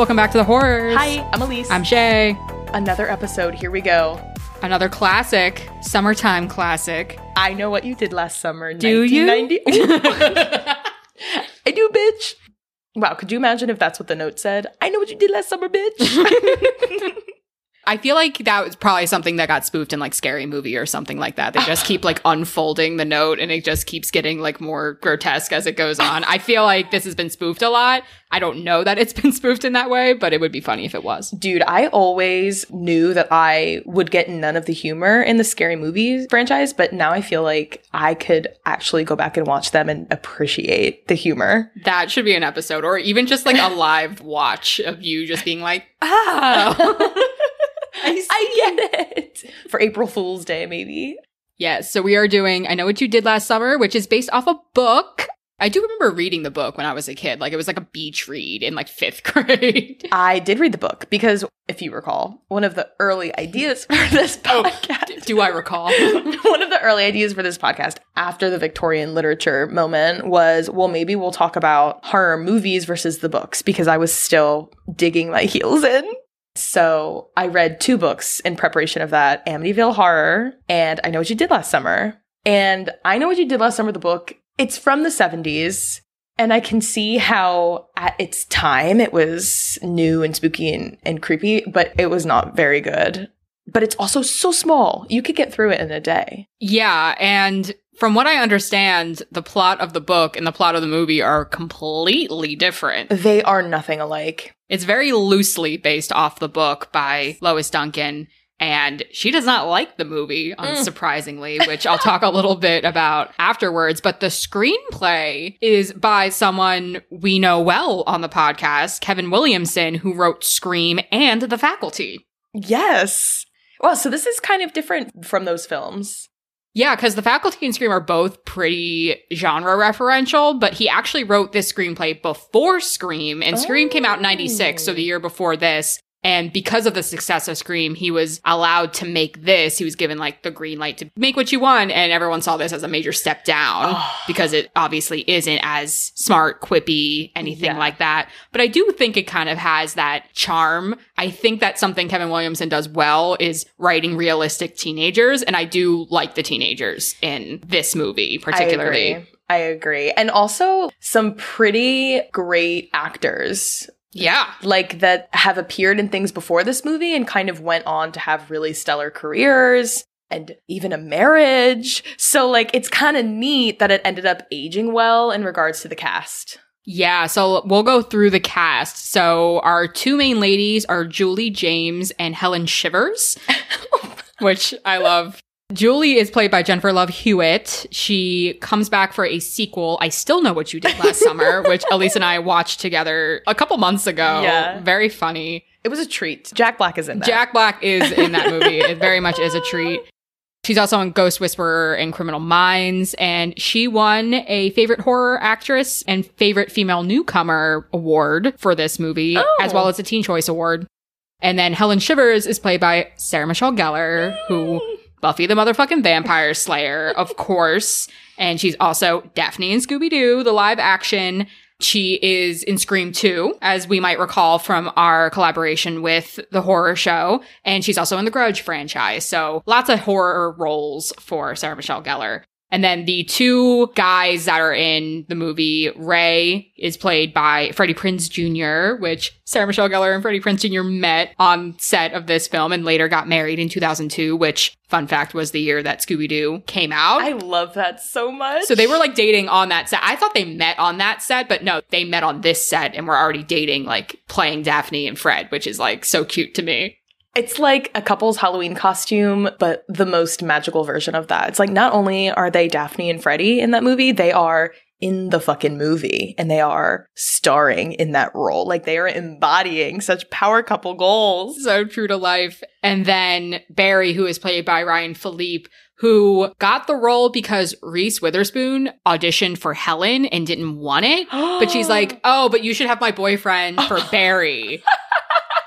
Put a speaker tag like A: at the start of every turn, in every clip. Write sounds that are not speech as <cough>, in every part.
A: Welcome back to the Whorrors.
B: Hi, I'm Elise.
A: I'm Shay.
B: Another episode. Here we go.
A: Another classic, summertime classic.
B: I know what you did last summer.
A: Do you?
B: 1990. <laughs> <laughs> I do, bitch. Wow, could you imagine if that's what the note said? I know what you did last summer, bitch. <laughs>
A: I feel like that was probably something that got spoofed in like Scary Movie or something like that. They just keep like <sighs> unfolding the note and it just keeps getting like more grotesque as it goes on. I feel like this has been spoofed a lot. I don't know that it's <laughs> been spoofed in that way, but it would be funny if it was.
B: Dude, I always knew that I would get none of the humor in the scary movies franchise, but now I feel like I could actually go back and watch them and appreciate the humor.
A: That should be an episode or even just like a <laughs> live watch of you just being like, oh. <laughs> <laughs>
B: I, I get it. For April Fool's Day, maybe.
A: Yes, so we are doing I Know What You Did Last Summer, which is based off a book. I do remember reading the book when I was a kid. Like it was like a beach read in like fifth <laughs> grade.
B: I did read the book because, if you recall, one of the early ideas for <laughs> this oh, podcast.
A: Oh, do I recall?
B: one of the early ideas for this podcast after the Victorian literature moment was well, maybe we'll talk about horror movies versus the books because I was still digging my heels in. So I read two books in preparation of that Amityville Horror and I Know What You Did Last Summer. And I Know What You Did Last Summer, the book, it's from the 70s. And I can see how at its time it was new and spooky and, and creepy, but it was not very good. But it's also so small. You could get through it in a day.
A: Yeah. And from what I understand, the plot of the book and the plot of the movie are completely different.
B: They are nothing alike.
A: It's very loosely based off the book by Lois Duncan. And she does not like the movie, mm. unsurprisingly, which I'll talk a little <laughs> bit about afterwards. But the screenplay is by someone we know well on the podcast, Kevin Williamson, who wrote Scream and The Faculty.
B: Yes. Well, so this is kind of different from those films.
A: Yeah, because The Faculty and Scream are both pretty genre referential, but he actually wrote this screenplay before Scream, and Scream came out in 96, so the oh. year before this. And because of the success of Scream, he was allowed to make this. He was given like the green light to make what you want. And everyone saw this as a major step down because it obviously isn't as smart, quippy, anything
B: Yeah.
A: like that. But I do think it kind of has that charm. I think that's something Kevin Williamson does well is writing realistic teenagers. And I do like the teenagers in this movie, particularly.
B: I agree. I agree. And also some pretty great actors
A: Yeah.
B: like that have appeared in things before this movie and kind of went on to have really stellar careers and even a marriage. So like it's kind of neat that it ended up aging well in regards to the cast.
A: Yeah, so we'll go through the cast. So our two main ladies are Julie James and Helen Shivers, <laughs> which I love. Julie is played by Jennifer Love Hewitt. She comes back for a sequel. I still know what you did last summer, <laughs> which Elise and I watched together a couple months ago.
B: Yeah.
A: Very funny.
B: It was a treat. Jack Black is in that.
A: Jack Black is in that movie. it very much is a treat. She's also in Ghost Whisperer and Criminal Minds, and she won a favorite horror actress and favorite female newcomer award for this movie,
B: Oh.
A: as well oh. as a Teen Choice Award. And then Helen Shivers is played by Sarah Michelle Gellar, who Buffy the motherfucking Vampire Slayer, of course. And she's also Daphne in Scooby Doo, the live action. She is in Scream 2, as we might recall from our collaboration with the horror show. And she's also in the Grudge franchise. So lots of horror roles for Sarah Michelle Gellar. And then the two guys that are in the movie, Ray is played by Freddie Prinze Jr., which Sarah Michelle Gellar and Freddie Prinze Jr. met on set of this film and later got married in 2002, which, fun fact, was the year that Scooby Doo came out.
B: I love that so much.
A: So they were like dating on that set. I thought they met on that set, but no, they met on this set and were already dating, like playing Daphne and Fred, which is like so cute to me.
B: It's like a couple's Halloween costume, but the most magical version of that. It's like not only are they Daphne and Freddie in that movie, they are in the fucking movie and they are starring in that role. Like they are embodying such power couple goals.
A: So true to life. And then Barry, who is played by Ryan Phillippe, who got the role because Reese Witherspoon auditioned for Helen and didn't want it. But she's <gasps> like, oh, but you should have my boyfriend for <laughs> Barry.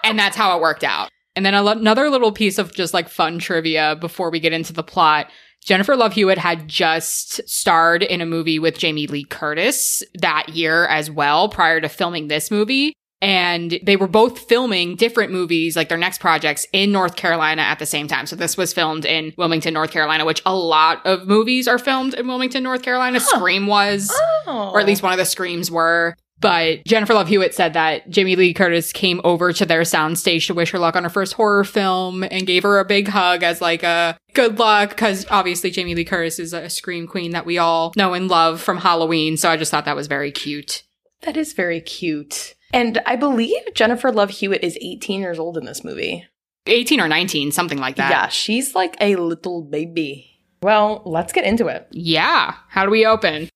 A: and that's how it worked out. And then another little piece of just like fun trivia before we get into the plot. Jennifer Love Hewitt had just starred in a movie with Jamie Lee Curtis that year as well, prior to filming this movie. And they were both filming different movies, like their next projects in North Carolina at the same time. So this was filmed in Wilmington, North Carolina, which a lot of movies are filmed in Wilmington, North Carolina. Scream was,
B: Oh.
A: or at oh. least one of the Screams were. But Jennifer Love Hewitt said that Jamie Lee Curtis came over to their soundstage to wish her luck on her first horror film and gave her a big hug as like a good luck because obviously Jamie Lee Curtis is a scream queen that we all know and love from Halloween. So I just thought that was very cute.
B: That is very cute. And I believe Jennifer Love Hewitt is 18 years old in this movie.
A: 18 or 19, something like that.
B: Yeah, she's like a little baby. Well, let's get into it.
A: Yeah. How do we open?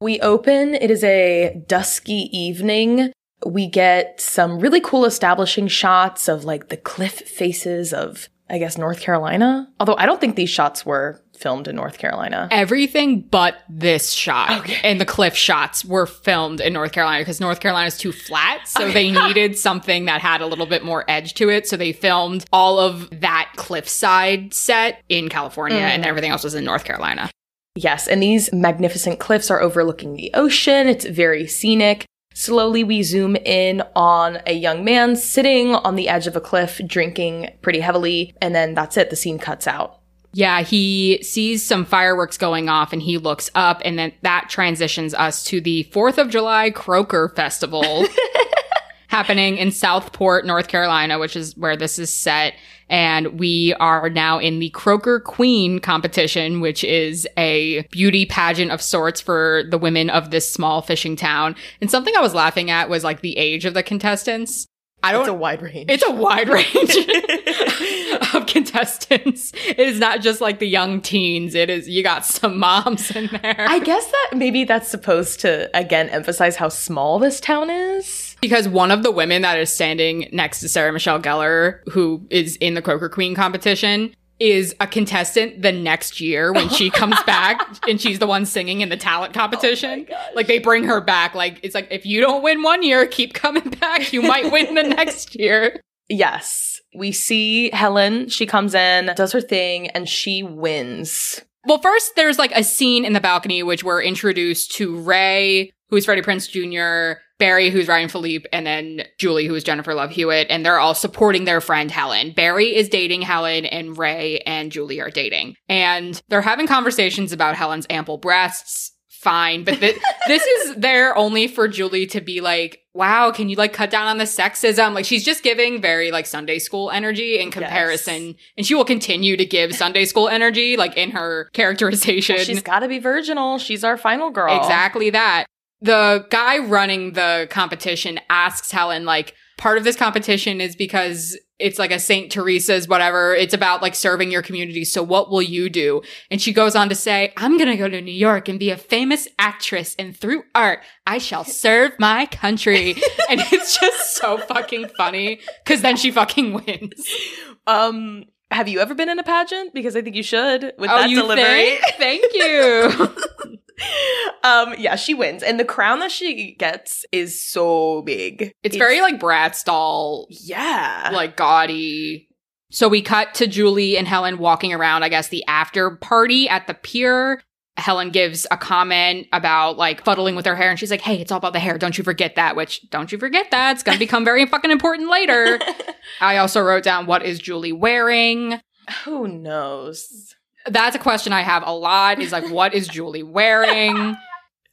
B: We open, it is a dusky evening. We get some really cool establishing shots of like the cliff faces of, I guess, North Carolina. Although I don't think these shots were filmed in North Carolina.
A: Everything but this shot
B: Okay.
A: and the cliff shots were filmed in North Carolina because North Carolina is too flat. So they <laughs> needed something that had a little bit more edge to it. So they filmed all of that cliffside set in California and mm. everything else was in North Carolina.
B: Yes, and these magnificent cliffs are overlooking the ocean. It's very scenic. Slowly, we zoom in on a young man sitting on the edge of a cliff, drinking pretty heavily, and then that's it. The scene cuts out.
A: Yeah, he sees some fireworks going off and he looks up, and then that transitions us to the 4th of July Croaker Festival <laughs> happening in Southport, North Carolina, which is where this is set. And we are now in the Croaker Queen competition, which is a beauty pageant of sorts for the women of this small fishing town. And something I was laughing at was like the age of the contestants. I don't
B: It's a wide range.
A: it's a wide range <laughs> of contestants. It is not just like the young teens. It is you got some moms in there.
B: I guess that maybe that's supposed to again emphasize how small this town is.
A: Because one of the women that is standing next to Sarah Michelle Gellar, who is in the Croaker Queen competition, is a contestant the next year when she comes <laughs> back and she's the one singing in the talent oh competition.
B: gosh.
A: like they bring her back. Like it's like if you don't win one year, keep coming back. You might win the next year.
B: Yes. We see Helen, she comes in, does her thing, and she wins.
A: Well, first there's like a scene in the balcony which we're introduced to Ray, who's Freddie Prinze Jr., Barry, who's Ryan Phillippe, and then Julie, who's Jennifer Love Hewitt, and they're all supporting their friend Helen. Barry is dating Helen, and Ray and Julie are dating. And they're having conversations about Helen's ample breasts. Fine, but th- <laughs> this is there only for Julie to be like, wow, can you like cut down on the sexism? Like she's just giving very like Sunday school energy in comparison. And she will continue to give Sunday school energy, like in her characterization.
B: She's got to be virginal. She's our final girl.
A: Exactly that. The guy running the competition asks Helen, like, part of this competition is because it's like a St. Teresa's, whatever. It's about like serving your community. So what will you do? And she goes on to say, I'm going to go to New York and be a famous actress. And through art, I shall serve my country. <laughs> and it's just so fucking funny because then she fucking wins.
B: Um, have you ever been in a pageant? Because I think you should with
A: oh,
B: that
A: you
B: delivery.
A: think? Thank you. <laughs>
B: um, yeah, she wins, and the crown that she gets is so big.
A: It's very like Bratz doll
B: yeah,
A: like gaudy. So we cut to Julie and Helen walking around, I guess, the after party at the pier. Helen gives a comment about like fuddling with her hair, and she's like, Hey, it's all about the hair. Don't you forget that, which don't you forget that. It's going to become very fucking important later. <laughs> I also wrote down, What is Julie wearing?
B: who knows?
A: That's a question I have a lot is like, What is Julie wearing?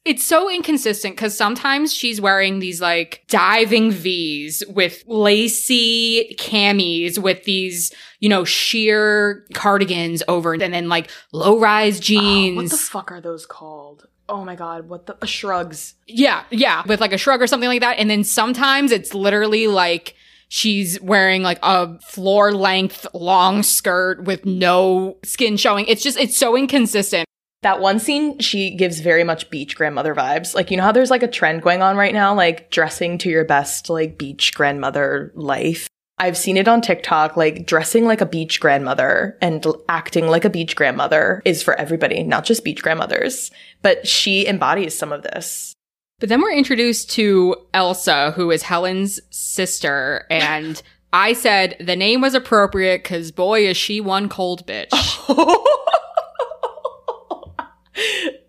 A: It's so inconsistent because sometimes she's wearing these like diving V's with lacy camis with these, you know, sheer cardigans over and then like low rise
B: Oh,
A: jeans.
B: what the fuck are those called? Oh my god, what the uh, shrugs?
A: yeah, yeah, with like a shrug or something like that. And then sometimes it's literally like she's wearing like a floor length long skirt with no skin showing. It's just, it's so inconsistent.
B: That one scene, she gives very much beach grandmother vibes. Like, you know how there's like a trend going on right now, like dressing to your best, like beach grandmother life? I've seen it on TikTok, like dressing like a beach grandmother and acting like a beach grandmother is for everybody, not just beach grandmothers. But she embodies some of this.
A: But then we're introduced to Elsa, who is Helen's sister. <laughs> And I said the name was appropriate because boy, is she one cold bitch. <laughs>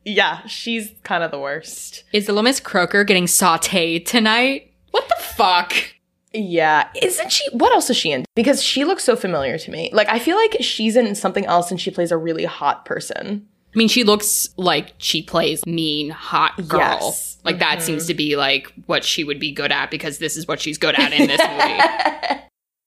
B: yeah, she's kind of the worst.
A: is the little Miss Croaker getting sauteed tonight? What the fuck? fuck?
B: Yeah. Isn't she? What else is she in? Because she looks so familiar to me. Like, I feel like she's in something else and she plays a really hot person.
A: I mean, she looks like she plays mean, hot girl.
B: Yes.
A: Like that
B: Mhm.
A: seems to be like what she would be good at because this is what she's good at in this <laughs> movie.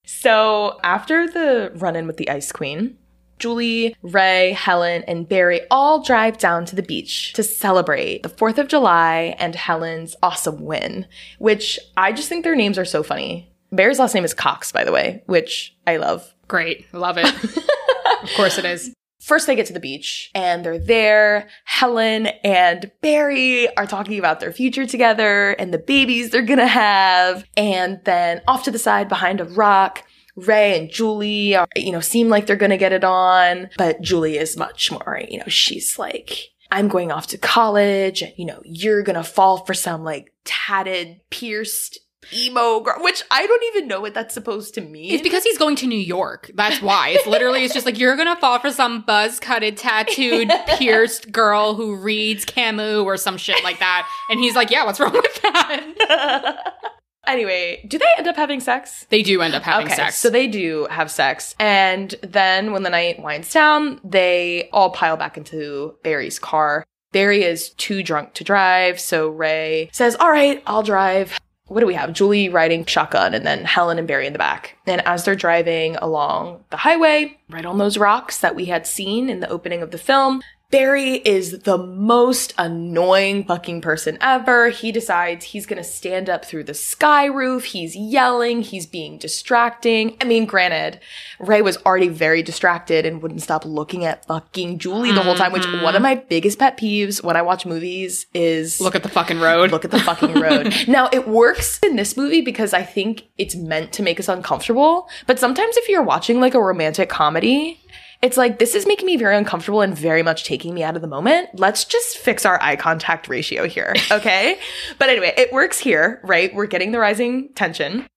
B: so after the run in with the Ice Queen, Julie, Ray, Helen, and Barry all drive down to the beach to celebrate the 4th of July and Helen's awesome win, which I just think their names are so funny. Barry's last name is Cox, by the way, which I love.
A: Great. Love it. <laughs> of course it is.
B: First, they get to the beach and they're there. Helen and Barry are talking about their future together and the babies they're gonna have. And then off to the side behind a rock, Ray and Julie are, you know, seem like they're gonna get it on, but Julie is much more, you know, she's like, I'm going off to college and, you know, you're gonna fall for some like tatted, pierced emo girl, which I don't even know what that's supposed to mean.
A: It's because he's going to New York. That's why. It's literally, it's just like you're gonna fall for some buzz cutted, tattooed, <laughs> pierced girl who reads Camus or some shit like that. And he's like, yeah, what's wrong with that? <laughs>
B: anyway, do they end up having sex?
A: They do end up having sex.
B: So they do have sex. And then when the night winds down, they all pile back into Barry's car. Barry is too drunk to drive, so Ray says, All right, I'll drive. What do we have? Julie riding shotgun and then Helen and Barry in the back. And as they're driving along the highway, right on those rocks that we had seen in the opening of the film, Barry is the most annoying fucking person ever. He decides he's gonna stand up through the sky roof. He's yelling. He's being distracting. I mean, granted, Ray was already very distracted and wouldn't stop looking at fucking Julie the whole time, which
A: Mhm.
B: one of my biggest pet peeves when I watch movies is
A: Look at the fucking road.
B: look at the fucking road. <laughs> now, it works in this movie because I think it's meant to make us uncomfortable. But sometimes if you're watching like a romantic comedy, it's like, this is making me very uncomfortable and very much taking me out of the moment. Let's just fix our eye contact ratio here. Okay. <laughs> but anyway, it works here, right? We're getting the rising tension.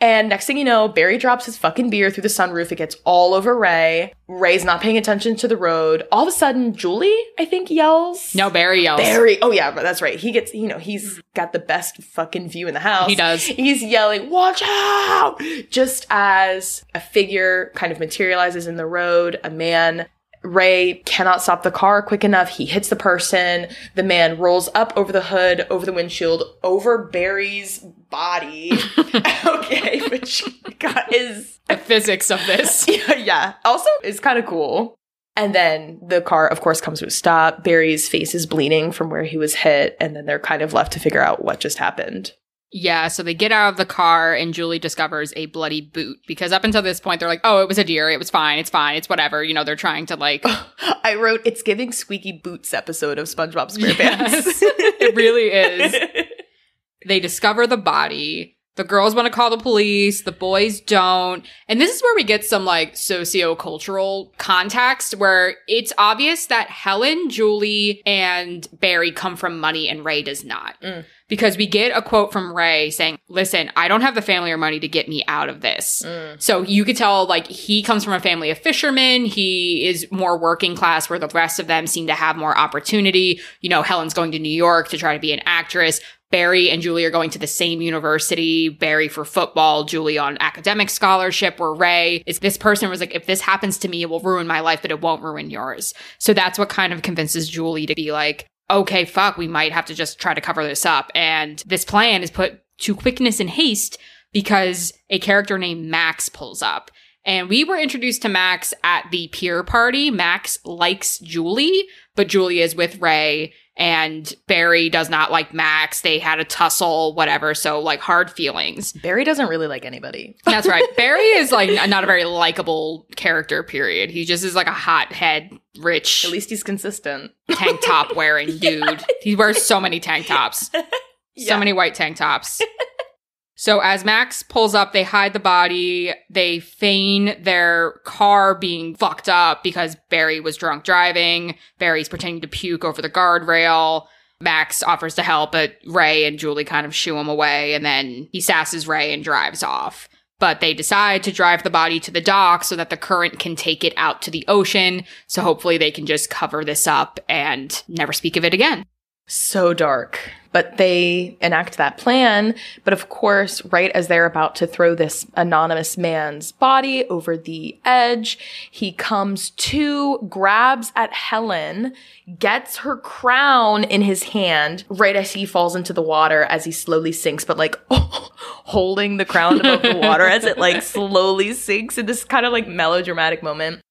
B: And next thing you know, Barry drops his fucking beer through the sunroof. It gets all over Ray. Ray's not paying attention to the road. All of a sudden, Julie, I think, yells.
A: no, Barry yells.
B: Barry. Oh yeah, but that's right. He gets, you know, he's got the best fucking view in the house.
A: He does.
B: He's yelling, "Watch out!" Just as a figure kind of materializes in the road, a man Ray cannot stop the car quick enough. He hits the person. The man rolls up over the hood, over the windshield, over Barry's body. <laughs> okay, which God, is
A: The physics of this. <laughs>
B: yeah, yeah. Also, it's kind of cool. And then the car, of course, comes to a stop. Barry's face is bleeding from where he was hit, and then they're kind of left to figure out what just happened.
A: Yeah, so they get out of the car and Julie discovers a bloody boot because up until this point they're like, "Oh, it was a deer. It was fine. It's fine. It's whatever." You know, they're trying to like <laughs>
B: I wrote, "It's giving Squeaky Boots" episode of SpongeBob SquarePants.
A: Yes, <laughs> it really is. They discover the body. The girls want to call the police, the boys don't. And this is where we get some like socio-cultural context where it's obvious that Helen, Julie, and Barry come from money and Ray does not.
B: Mm.
A: Because we get a quote from Ray saying, Listen, I don't have the family or money to get me out of this.
B: Mm.
A: So you could tell like he comes from a family of fishermen. He is more working class where the rest of them seem to have more opportunity. You know, Helen's going to New York to try to be an actress. Barry and Julie are going to the same university. Barry for football, Julie on academic scholarship, where Ray is this person was like, if this happens to me, it will ruin my life, but it won't ruin yours. So that's what kind of convinces Julie to be like, okay, fuck, we might have to just try to cover this up. And this plan is put to quickness and haste because a character named Max pulls up. And we were introduced to Max at the pier party. Max likes Julie, but Julie is with Ray and Barry does not like Max. They had a tussle, whatever. So like hard feelings.
B: Barry doesn't really like anybody. <laughs>
A: That's right. <laughs> Barry is like not a very likable character, period. He just is like a hothead, rich,
B: At least he's consistent.
A: tank top wearing <laughs> dude. He wears so many tank tops. So many white tank tops. So as Max pulls up, they hide the body. They feign their car being fucked up because Barry was drunk driving. Barry's pretending to puke over the guardrail. Max offers to help, but Ray and Julie kind of shoo him away, and then he sasses Ray and drives off. But they decide to drive the body to the dock so that the current can take it out to the ocean. So hopefully they can just cover this up and never speak of it again.
B: So dark. But they enact that plan. But of course, right as they're about to throw this anonymous man's body over the edge, he comes to, grabs at Helen, gets her crown in his hand right as he falls into the water as he slowly sinks, but like <laughs> holding the crown above the water as it like slowly sinks in this kind of like melodramatic moment.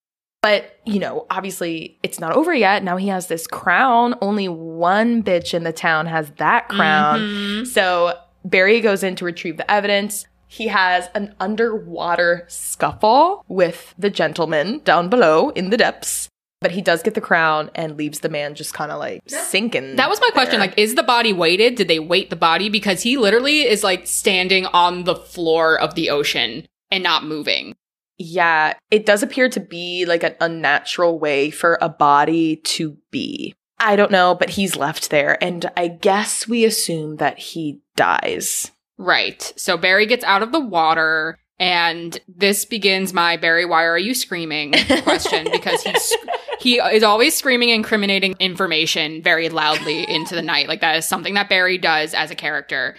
B: But, you know, obviously it's not over yet. Now he has this crown. Only one bitch in the town has that crown.
A: Mm-hmm.
B: So Barry goes in to retrieve the evidence. He has an underwater scuffle with the gentleman down below in the depths. But he does get the crown and leaves the man just kind of like sinking.
A: That was my question.
B: there.
A: Like, is the body weighted? Did they weight the body? Because he literally is like standing on the floor of the ocean and not moving.
B: Yeah, it does appear to be like an unnatural way for a body to be. I don't know, but he's left there, and I guess we assume that he dies.
A: Right. So Barry gets out of the water, and this begins my Barry, why are you screaming question <laughs> because he's he is always screaming incriminating information very loudly into the night. Like that is something that Barry does as a character.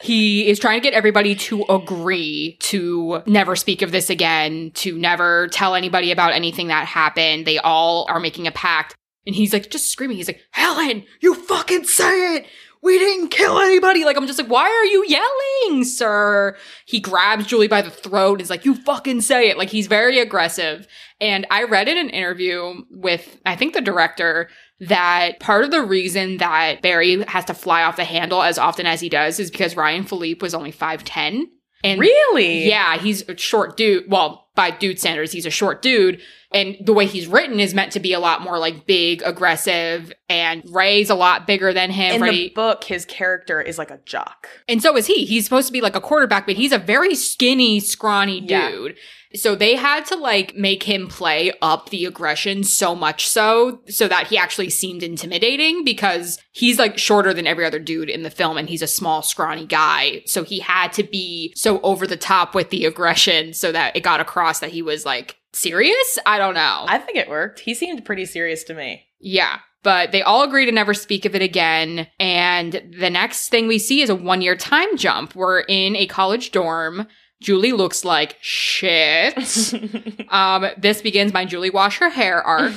A: He is trying to get everybody to agree to never speak of this again, to never tell anybody about anything that happened. They all are making a pact. And he's like just screaming. He's like, Helen, you fucking say it. We didn't kill anybody. Like, I'm just like, why are you yelling, sir? He grabs Julie by the throat and is like, you fucking say it. Like, he's very aggressive. And I read in an interview with, I think the director, that part of the reason that Barry has to fly off the handle as often as he does is because Ryan Phillippe was only 5'10. And
B: Really?
A: yeah, he's a short dude. Well, by dude standards, he's a short dude. And the way he's written is meant to be a lot more like big, aggressive, and Ray's a lot bigger than him.
B: In the book, his character is like a jock.
A: And so is he. He's supposed to be like a quarterback, but he's a very skinny, scrawny
B: Yeah.
A: dude. So they had to like make him play up the aggression so much so, so that he actually seemed intimidating because he's like shorter than every other dude in the film and he's a small, scrawny guy. So he had to be so over the top with the aggression so that it got across that he was like serious. I don't know.
B: I think it worked. He seemed pretty serious to me.
A: Yeah. But they all agree to never speak of it again. And the next thing we see is a one year time jump. We're in a college dorm. Julie looks like shit. <laughs> um, this begins my Julie wash her hair arc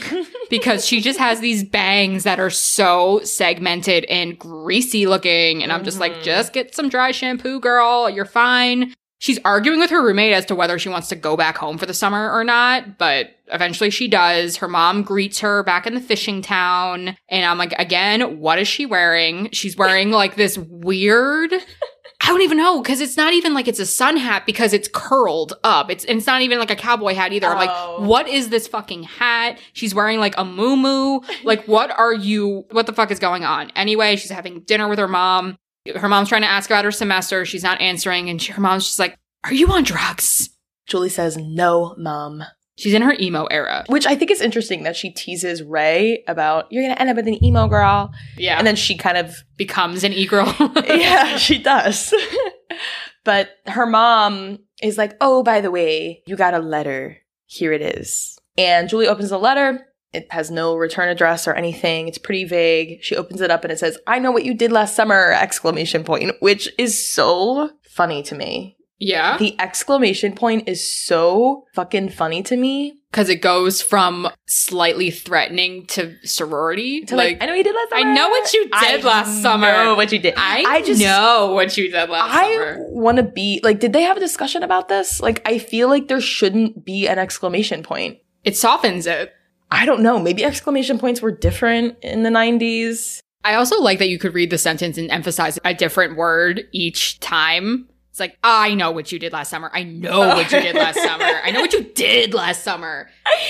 A: because she just has these bangs that are so segmented and greasy looking. And I'm just like,
B: Mhm.
A: just get some dry shampoo, girl. You're fine. She's arguing with her roommate as to whether she wants to go back home for the summer or not, but eventually she does. Her mom greets her back in the fishing town. And I'm like, again, what is she wearing? She's wearing like this weird. I don't even know because it's not even like it's a sun hat because it's curled up. It's it's not even like a cowboy hat either. I'm
B: Oh.
A: like, what is this fucking hat? She's wearing like a moo Like, what are you? What the fuck is going on? Anyway, she's having dinner with her mom. Her mom's trying to ask about her semester. She's not answering, and she, her mom's just like, "Are you on drugs?"
B: Julie says, No, mom.
A: She's in her emo era.
B: Which I think is interesting that she teases Ray about, You're going to end up with an emo girl.
A: Yeah,
B: And then she kind of
A: becomes an e-girl. <laughs>
B: yeah, she does. <laughs> but her mom is like, oh, by the way, you got a letter. Here it is. And Julie opens the letter. It has no return address or anything. It's pretty vague. She opens it up and it says, I know what you did last summer, exclamation point, which is so funny to me.
A: Yeah,
B: The exclamation point is so fucking funny to me.
A: because it goes from slightly threatening to sorority
B: To like, I know what you did last
A: I
B: summer.
A: know what you did
B: I
A: last summer.
B: know what you did.
A: I,
B: I just
A: know what you did last
B: I
A: summer.
B: I want to be like, did they have a discussion about this? Like, I feel like there shouldn't be an exclamation point.
A: It softens it.
B: I don't know. Maybe exclamation points were different in the 90s.
A: I also like that you could read the sentence and emphasize a different word each time. It's like, I know what you did last summer. I know what you did last summer. I know what you did last summer. <laughs>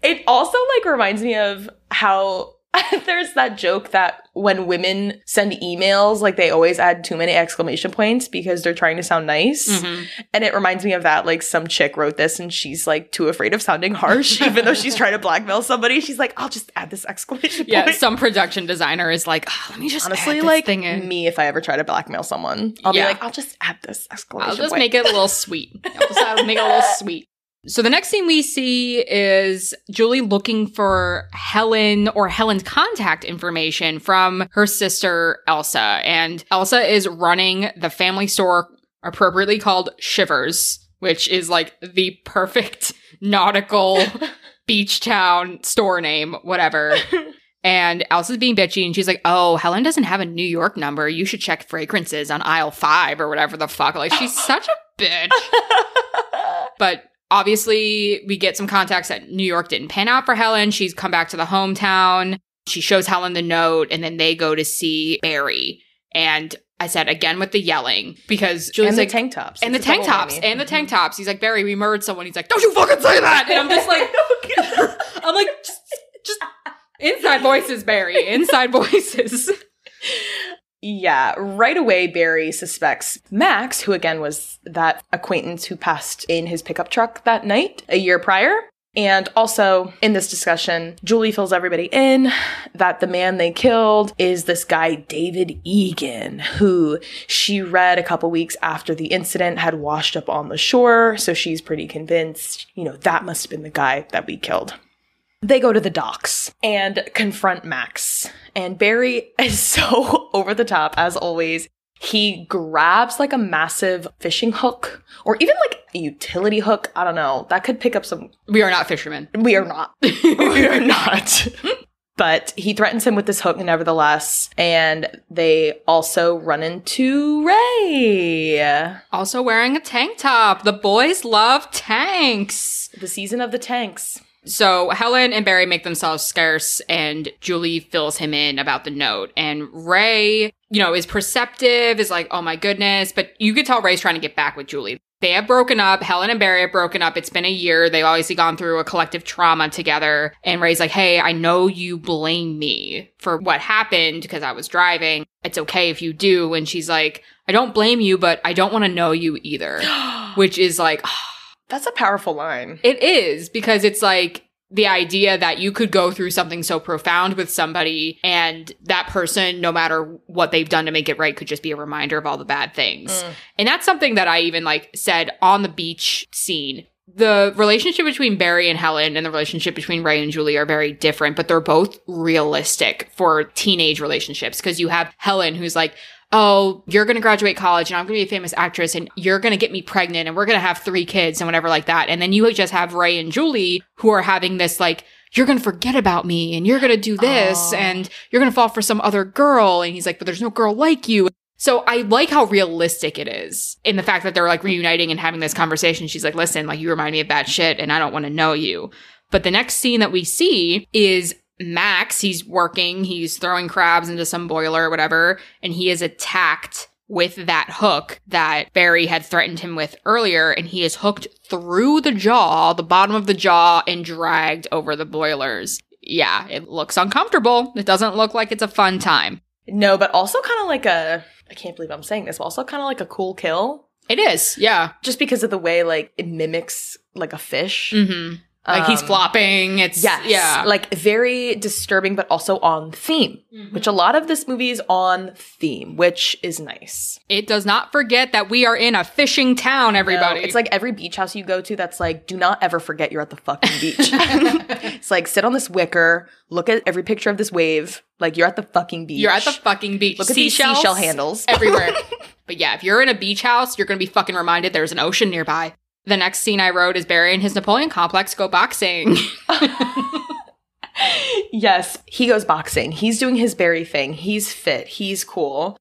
B: It also like reminds me of how <laughs> there's that joke that when women send emails, like they always add too many exclamation points because they're trying to sound nice.
A: Mhm.
B: And it reminds me of that. Like some chick wrote this and she's like too afraid of sounding harsh, <laughs> even though she's trying to blackmail somebody. She's like, I'll just add this exclamation
A: Yeah,
B: point.
A: some production designer is like, "Ah, let me just
B: Honestly, like
A: thing in.
B: me, if I ever try to blackmail someone, I'll
A: Yeah.
B: be like, I'll just add this exclamation point.
A: I'll just
B: point.
A: make it a little <laughs> sweet. I'll just make it a little sweet. So the next scene we see is Julie looking for Helen or Helen's contact information from her sister Elsa. And Elsa is running the family store appropriately called Shivers, which is like the perfect <laughs> nautical <laughs> beach town store name, whatever. <laughs> And Elsa's being bitchy and she's like, Oh, Helen doesn't have a New York number. You should check fragrances on aisle five or whatever the fuck. Like, she's such a bitch. But obviously, we get some contacts that New York didn't pan out for Helen. She's come back to the hometown. She shows Helen the note, and then they go to see Barry. And I said again with the yelling because Julie's
B: and the
A: like,
B: tank tops.
A: and the
B: It's a
A: tank tops,
B: whammy.
A: and the tank mm-hmm. tops. He's like, Barry, we murdered someone. He's like, don't you fucking say that. And I'm just <laughs> like, oh, I'm like, just, just inside voices, Barry, inside voices. <laughs>
B: Yeah, right away, Barry suspects Max, who again was that acquaintance who passed in his pickup truck that night a year prior. And also, in this discussion, Julie fills everybody in that the man they killed is this guy, David Egan, who she read a couple weeks after the incident had washed up on the shore. So she's pretty convinced, you know, that must have been the guy that we killed. They go to the docks and confront Max. And Barry <laughs> is so over the top, as always. He grabs like a massive fishing hook or even like a utility hook. I don't know. That could pick up some.
A: We are not fishermen. <laughs>
B: We are not. <laughs> we are not. But he threatens him with this hook, nevertheless. And they also run into Ray.
A: Also wearing a tank top. The boys love tanks.
B: The season of the tanks.
A: So Helen and Barry make themselves scarce, and Julie fills him in about the note. And Ray, you know, is perceptive, is like, oh my goodness. But you could tell Ray's trying to get back with Julie. They have broken up. Helen and Barry have broken up. It's been a year. They've obviously gone through a collective trauma together. And Ray's like, hey, I know you blame me for what happened because I was driving. It's okay if you do. And she's like, I don't blame you, but I don't want to know you either. <gasps> Which is like,
B: That's a powerful line.
A: it is because it's like the idea that you could go through something so profound with somebody and that person, no matter what they've done to make it right, could just be a reminder of all the bad things.
B: Mm.
A: And that's something that I even like said on the beach scene. The relationship between Barry and Helen and the relationship between Ray and Julie are very different, but they're both realistic for teenage relationships because you have Helen who's like, oh, you're going to graduate college and I'm going to be a famous actress and you're going to get me pregnant and we're going to have three kids and whatever like that. And then you just have Ray and Julie who are having this like, you're going to forget about me and you're going to do this
B: Oh.
A: and you're going to fall for some other girl. And he's like, but there's no girl like you. So I like how realistic it is in the fact that they're like reuniting and having this conversation. She's like, listen, like you remind me of bad shit and I don't want to know you. But the next scene that we see is Max. He's working, he's throwing crabs into some boiler or whatever, and he is attacked with that hook that Barry had threatened him with earlier, and he is hooked through the jaw, the bottom of the jaw, and dragged over the boilers. Yeah, it looks uncomfortable. It doesn't look like it's a fun time.
B: No, but also kind of like a. I can't believe I'm saying this, but also kind of like a cool kill.
A: It is, yeah.
B: Just because of the way like it mimics like a fish.
A: hmm Like he's
B: Um,
A: flopping. It's
B: Yes.
A: yeah.
B: Like very disturbing, but also on theme, which a lot of this movie is on theme, which is nice.
A: it does not forget that we are in a fishing town. Everybody,
B: No, it's like every beach house you go to that's like, do not ever forget you're at the fucking beach. <laughs> it's like, sit on this wicker, look at every picture of this wave, like you're at the fucking beach.
A: you're at the fucking beach.
B: Look at these
A: Seashells
B: seashell handles.
A: everywhere. <laughs> but yeah, if you're in a beach house, you're gonna be fucking reminded there's an ocean nearby. The next scene I wrote is Barry and his Napoleon complex go boxing. <laughs>
B: yes, he goes boxing. He's doing his Barry thing. He's fit. He's cool.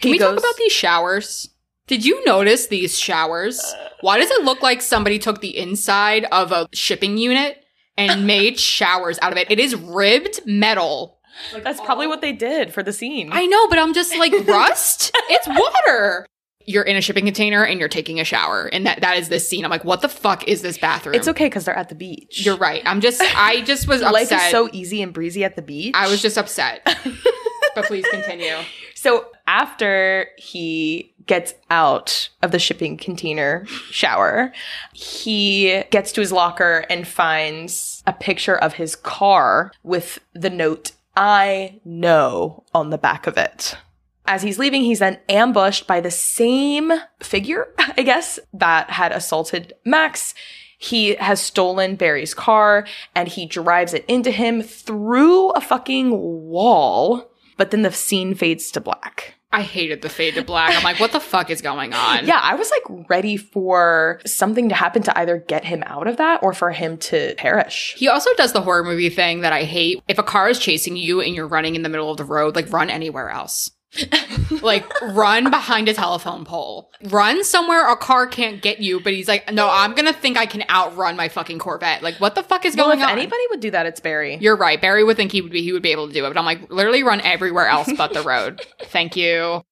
A: Can
B: he
A: we
B: goes,
A: talk about these showers? Did you notice these showers? Why does it look like somebody took the inside of a shipping unit and <laughs> made showers out of it? It is ribbed metal.
B: That's probably what they did for the scene.
A: I know, but I'm just like <laughs> rust. it's water. You're in a shipping container and you're taking a shower, and that that is this scene. I'm like, what the fuck is this bathroom?
B: it's okay because they're at the beach.
A: You're right. I'm just. I just was upset.
B: Life is so easy and breezy at the beach.
A: I was just upset. <laughs> but please continue.
B: So after he gets out of the shipping container shower, he gets to his locker and finds a picture of his car with the note, I know, on the back of it. As he's leaving, he's then ambushed by the same figure, <laughs> I guess, that had assaulted Max. He has stolen Barry's car and he drives it into him through a fucking wall, but then the scene fades to black.
A: I hated the fade to black. I'm like, what the <laughs> fuck is going on?
B: Yeah, I was like ready for something to happen to either get him out of that or for him to perish.
A: He also does the horror movie thing that I hate. If a car is chasing you and you're running in the middle of the road, like run anywhere else. <laughs> like run behind a telephone pole. Run somewhere a car can't get you, but he's like, no, I'm gonna think I can outrun my fucking Corvette. Like, what the fuck is
B: Well,
A: going
B: if
A: on?
B: anybody would do that, it's Barry.
A: You're right. Barry would think he would be he would be able to do it, but I'm like, literally run everywhere else but the road. <laughs> Thank you.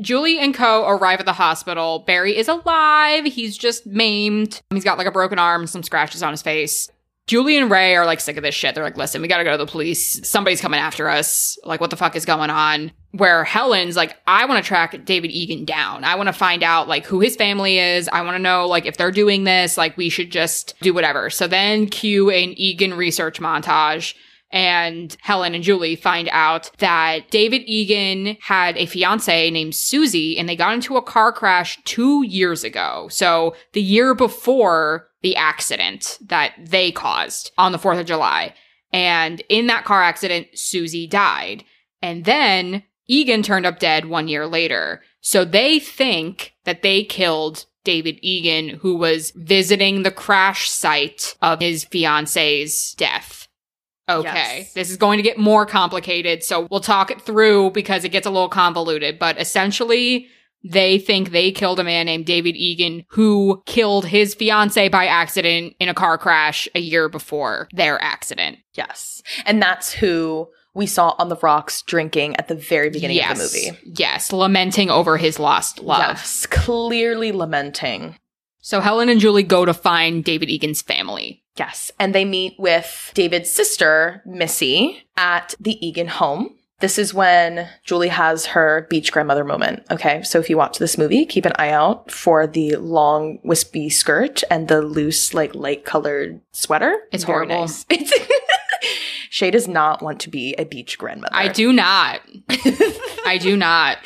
A: Julie and Co arrive at the hospital. Barry is alive. He's just maimed. He's got like a broken arm, some scratches on his face. Julie and Ray are like sick of this shit. They're like, listen, we gotta go to the police. Somebody's coming after us. Like, what the fuck is going on? Where Helen's like, I wanna track David Egan down. I wanna find out like who his family is. I wanna know like if they're doing this, like we should just do whatever. So then cue an Egan research montage and Helen and Julie find out that David Egan had a fiance named Susie and they got into a car crash two years ago. So the year before the accident that they caused on the 4th of July. And in that car accident, Susie died. And then Egan turned up dead one year later. So they think that they killed David Egan, who was visiting the crash site of his fiance's death. Okay,
B: Yes.
A: this is going to get more complicated, so we'll talk it through because it gets a little convoluted. But essentially, they think they killed a man named David Egan who killed his fiance by accident in a car crash a year before their accident.
B: Yes. And that's who we saw on the rocks drinking at the very beginning
A: yes.
B: of the movie.
A: Yes, lamenting over his lost love.
B: Yes. Clearly lamenting.
A: So Helen and Julie go to find David Egan's family.
B: Yes. And they meet with David's sister, Missy, at the Egan home. This is when Julie has her beach grandmother moment. Okay. So if you watch this movie, keep an eye out for the long, wispy skirt and the loose, like light colored sweater.
A: It's
B: Very
A: horrible.
B: nice. <laughs> It's Shay does not want to be a beach grandmother.
A: I do not. <laughs> I do not.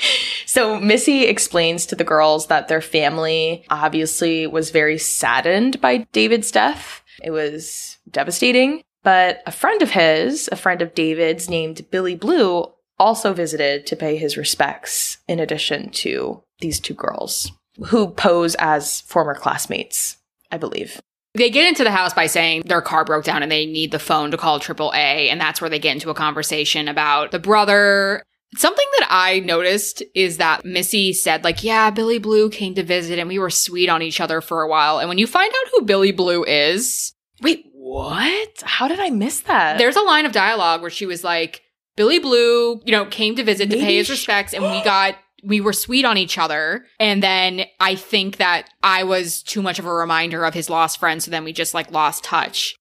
B: So Missy explains to the girls that their family obviously was very saddened by David's death. It was devastating. But a friend of his, a friend of David's named Billy Blue, also visited to pay his respects in addition to these two girls who pose as former classmates, I believe.
A: They get into the house by saying their car broke down and they need the phone to call AAA. And that's where they get into a conversation about the brother. Something that I noticed is that Missy said, like, yeah, Billy Blue came to visit and we were sweet on each other for a while. And when you find out who Billy Blue is,
B: Wait, what? How did I miss that?
A: there's a line of dialogue where she was like, Billy Blue, you know, came to visit to pay his
B: she-
A: respects and we <gasps> got we were sweet on each other. And then I think that I was too much of a reminder of his lost friend, so then we just like lost touch.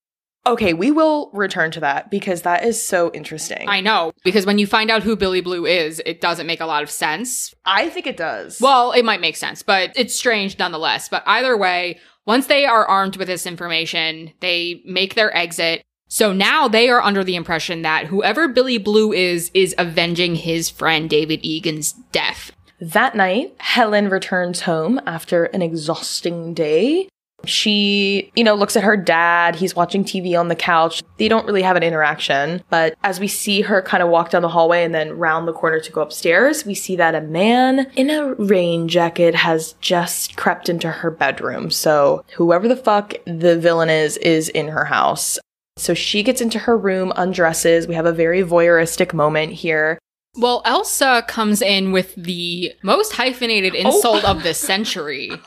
B: okay, we will return to that because that is so interesting.
A: I know, because when you find out who Billy Blue is, it doesn't make a lot of sense.
B: I think it does.
A: Well, it might make sense, but it's strange nonetheless. But either way, once they are armed with this information, they make their exit. So now they are under the impression that whoever Billy Blue is, is avenging his friend David Egan's death.
B: That night, Helen returns home after an exhausting day. She, you know, looks at her dad. He's watching TV on the couch. They don't really have an interaction. But as we see her kind of walk down the hallway and then round the corner to go upstairs, we see that a man in a rain jacket has just crept into her bedroom. So whoever the fuck the villain is, is in her house. So she gets into her room, undresses. We have a very voyeuristic moment here.
A: Well, Elsa comes in with the most hyphenated oh. insult of the <laughs> century. <laughs>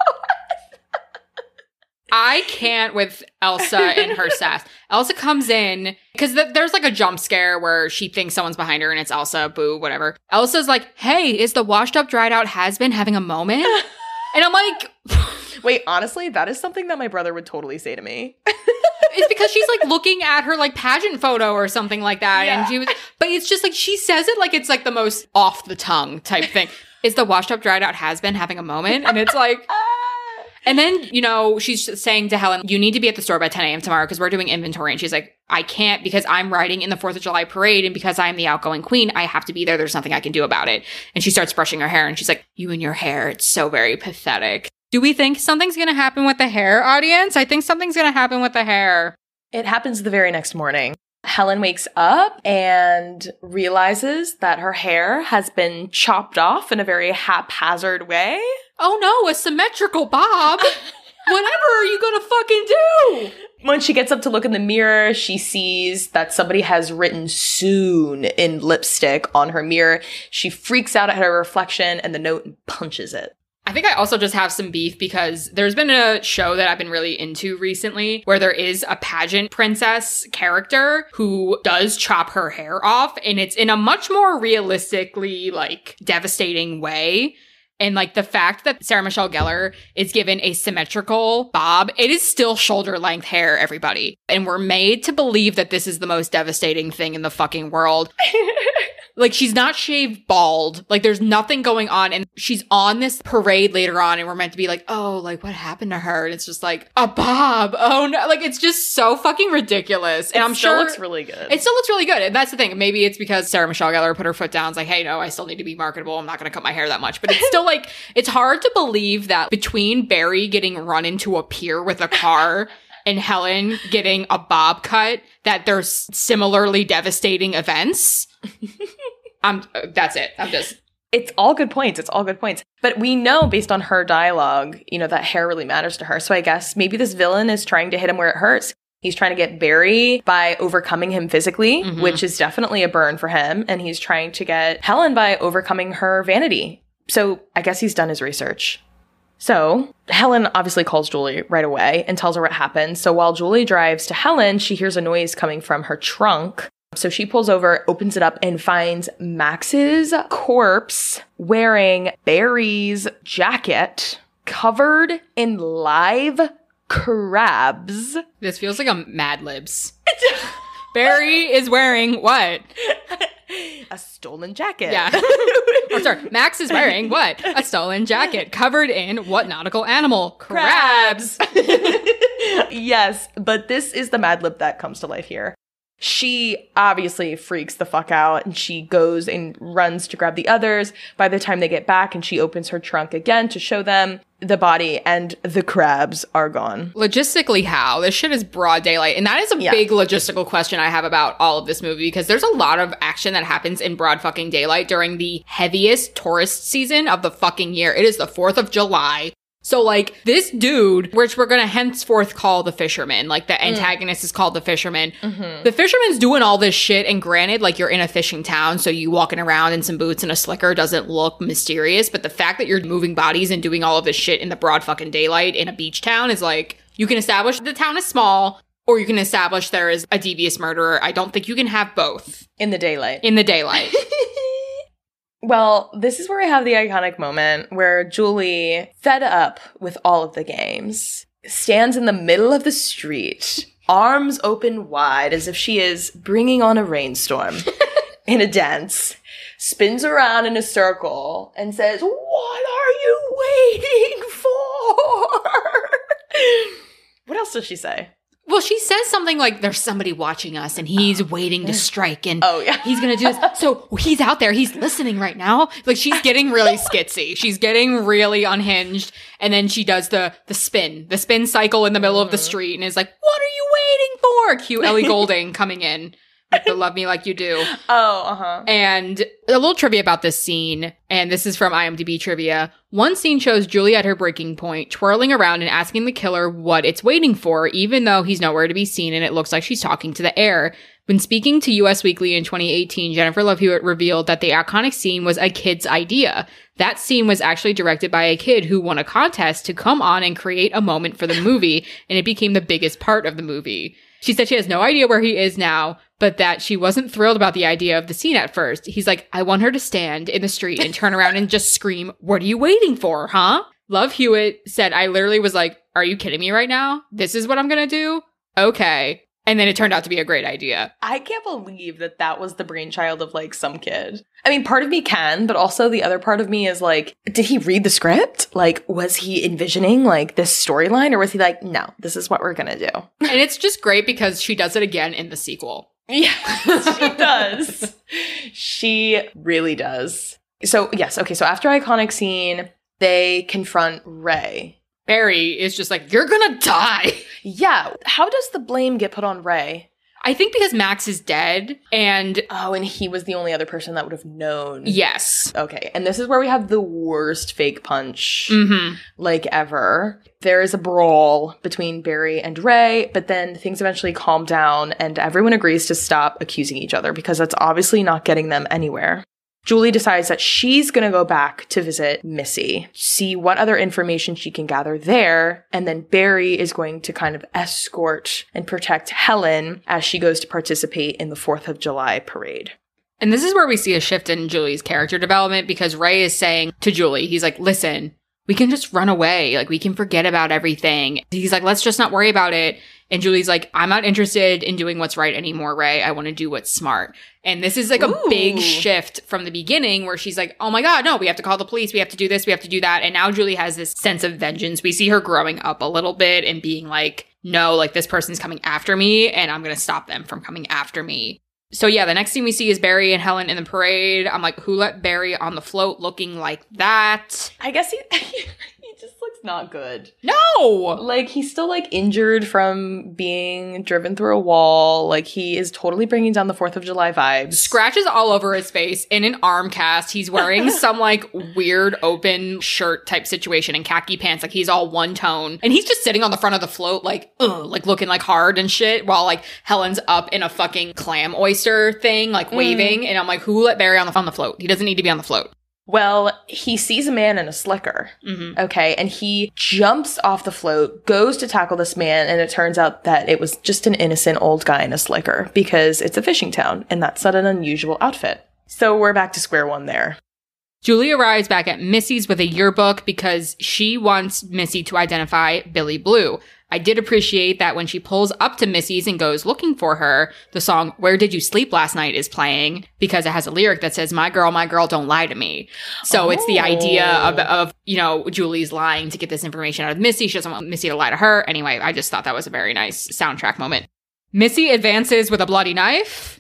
A: I can't with Elsa and her sass. Elsa comes in because th- there's like a jump scare where she thinks someone's behind her and it's Elsa, boo, whatever. Elsa's like, hey, is the washed up, dried out has been having a moment? <laughs> And I'm like,
B: Wait, honestly, that is something that my brother would totally say to me.
A: It's because she's like looking at her like pageant photo or something like that.
B: Yeah.
A: And she was, but it's just like she says it like it's like the most off the tongue type thing. Is the washed up, dried out has been having a moment? And it's like, <laughs> and then, you know, she's saying to Helen, you need to be at the store by 10 a.m. tomorrow because we're doing inventory. And she's like, I can't because I'm riding in the 4th of July parade. And because I'm the outgoing queen, I have to be there. There's nothing I can do about it. And she starts brushing her hair and she's like, you and your hair, it's so very pathetic. Do we think something's going to happen with the hair, audience? I think something's going to happen with the hair.
B: It happens the very next morning. Helen wakes up and realizes that her hair has been chopped off in a very haphazard way.
A: Oh no, a symmetrical bob. <laughs> Whatever are you gonna fucking do?
B: When she gets up to look in the mirror, she sees that somebody has written soon in lipstick on her mirror. She freaks out at her reflection and the note and punches it.
A: I think I also just have some beef because there's been a show that I've been really into recently where there is a pageant princess character who does chop her hair off and it's in a much more realistically like devastating way. And like the fact that Sarah Michelle Gellar is given a symmetrical bob, it is still shoulder length hair, everybody. And we're made to believe that this is the most devastating thing in the fucking world. <laughs> like she's not shaved bald. Like there's nothing going on. And she's on this parade later on and we're meant to be like, oh, like what happened to her? And it's just like a bob. Oh no. Like it's just so fucking ridiculous. And
B: It
A: I'm sure it still
B: looks really good.
A: it still looks really good. And that's the thing. Maybe it's because Sarah Michelle Gellar put her foot down. It's like, hey, no, I still need to be marketable. I'm not going to cut my hair that much. But it's still like, <laughs> it's hard to believe that between Barry getting run into a pier with a car <laughs> and Helen getting a bob cut, that there's similarly devastating events. <laughs> I'm, uh, that's it. I'm just,
B: it's all good points. It's all good points. But we know based on her dialogue, you know, that hair really matters to her. So I guess maybe this villain is trying to hit him where it hurts. He's trying to get Barry by overcoming him physically,
A: Mhm.
B: which is definitely a burn for him. And he's trying to get Helen by overcoming her vanity. So I guess he's done his research. So Helen obviously calls Julie right away and tells her what happened. So while Julie drives to Helen, she hears a noise coming from her trunk. So she pulls over, opens it up, and finds Max's corpse wearing Barry's jacket covered in live crabs.
A: this feels like a Mad Libs. <laughs> Barry is wearing what?
B: a stolen jacket.
A: Yeah. <laughs> Or sorry, Max is wearing what? A stolen jacket covered in what nautical animal? Crabs. <laughs>
B: yes, but this is the Mad Lib that comes to life here. She obviously freaks the fuck out and she goes and runs to grab the others. By the time they get back and she opens her trunk again to show them the body and the crabs are gone.
A: Logistically, how? This shit is broad daylight. And that is a
B: Yeah.
A: big logistical question I have about all of this movie because there's a lot of action that happens in broad fucking daylight during the heaviest tourist season of the fucking year. It is the 4th of July. So, like, this dude, which we're gonna henceforth call the fisherman, like the mm. antagonist is called the fisherman. Mm-hmm. The fisherman's doing all this shit, and granted, like, you're in a fishing town, so you walking around in some boots and a slicker doesn't look mysterious, but the fact that you're moving bodies and doing all of this shit in the broad fucking daylight in a beach town is like, you can establish the town is small, or you can establish there is a devious murderer. I don't think you can have both
B: In the daylight.
A: in the daylight. <laughs>
B: Well, this is where I have the iconic moment where Julie, fed up with all of the games, stands in the middle of the street, <laughs> arms open wide as if she is bringing on a rainstorm <laughs> in a dance, spins around in a circle and says, What are you waiting <laughs> for? what else does she say?
A: Well, she says something like, "There's somebody watching us, and he's oh, waiting to strike, and
B: Oh, yeah.
A: he's gonna do this." <laughs> So he's out there, he's listening right now. Like she's getting really <laughs> skitsy, she's getting really unhinged, and then she does the the spin, the spin cycle in the middle of the mm-hmm. street, and is like, "What are you waiting for?" Cue Ellie <laughs> Goulding coming in the "Love Me Like You Do." <laughs>
B: Oh, uh huh.
A: And a little trivia about this scene, and this is from IMDb trivia. One scene shows Julie at her breaking point, twirling around and asking the killer what it's waiting for, even though he's nowhere to be seen and it looks like she's talking to the air. When speaking to US Weekly in 2018, Jennifer Love Hewitt revealed that the iconic scene was a kid's idea. That scene was actually directed by a kid who won a contest to come on and create a moment for the movie, and it became the biggest part of the movie. She said she has no idea where he is now, but that she wasn't thrilled about the idea of the scene at first. He's like, I want her to stand in the street and turn around and just <laughs> scream, What are you waiting for, huh? Love Hewitt said, I literally was like, Are you kidding me right now? This is what I'm gonna do? Okay. And then it turned out to be a great idea.
B: I can't believe that that was the brainchild of like some kid. I mean, part of me can, but also the other part of me is like, did he read the script? Like, was he envisioning like this storyline or was he like, no, this is what we're gonna do?
A: And it's just great because she does it again in the sequel.
B: Yeah, <laughs> she does. she really does. So, yes, okay, so after iconic scene, they confront Ray.
A: Barry is just like, you're gonna die.
B: Yeah. How does the blame get put on Ray?
A: I think because Max is dead and
B: Oh, and he was the only other person that would have known.
A: yes.
B: Okay. And this is where we have the worst fake punch
A: Mm-hmm.
B: like ever. There is a brawl between Barry and Ray, but then things eventually calm down and everyone agrees to stop accusing each other because that's obviously not getting them anywhere. Julie decides that she's going to go back to visit Missy, see what other information she can gather there, and then Barry is going to kind of escort and protect Helen as she goes to participate in the 4th of July parade.
A: And this is where we see a shift in Julie's character development because Ray is saying to Julie, he's like, listen, we can just run away. Like, we can forget about everything. He's like, let's just not worry about it. And Julie's like, I'm not interested in doing what's right anymore, Ray. I want to do what's smart. And this is like a big shift from the beginning where she's like, oh my God, no, we have to call the police. We have to do this. We have to do that. And now Julie has this sense of vengeance. We see her growing up a little bit and being like, no, like this person's coming after me and I'm going to stop them from coming after me. So yeah, the next thing we see is Barry and Helen in the parade. I'm like, who let Barry on the float looking like that?
B: I guess he, <laughs> not good.
A: No!
B: Like he's still like injured from being driven through a wall. Like he is totally bringing down the 4th of July vibes.
A: Scratches all over his face in an arm cast. He's wearing <laughs> some like weird open shirt type situation and khaki pants. Like he's all one tone. And he's just sitting on the front of the float, like, ugh, like looking like hard and shit, while like Helen's up in a fucking clam oyster thing, like mm. waving. And I'm like, who let Barry on the, on the float? He doesn't need to be on the float.
B: Well, he sees a man in a slicker.
A: hmm
B: Okay, and he jumps off the float, goes to tackle this man, and it turns out that it was just an innocent old guy in a slicker because it's a fishing town, and that's not an unusual outfit. So we're back to square one there.
A: Julie arrives back at Missy's with a yearbook because she wants Missy to identify Billy Blue. I did appreciate that when she pulls up to Missy's and goes looking for her, the song Where Did You Sleep Last Night is playing because it has a lyric that says, My girl, my girl, don't lie to me. So it's the idea of,
B: Oh.
A: of, you know, Julie's lying to get this information out of Missy. She doesn't want Missy to lie to her. Anyway, I just thought that was a very nice soundtrack moment. Missy advances with a bloody knife.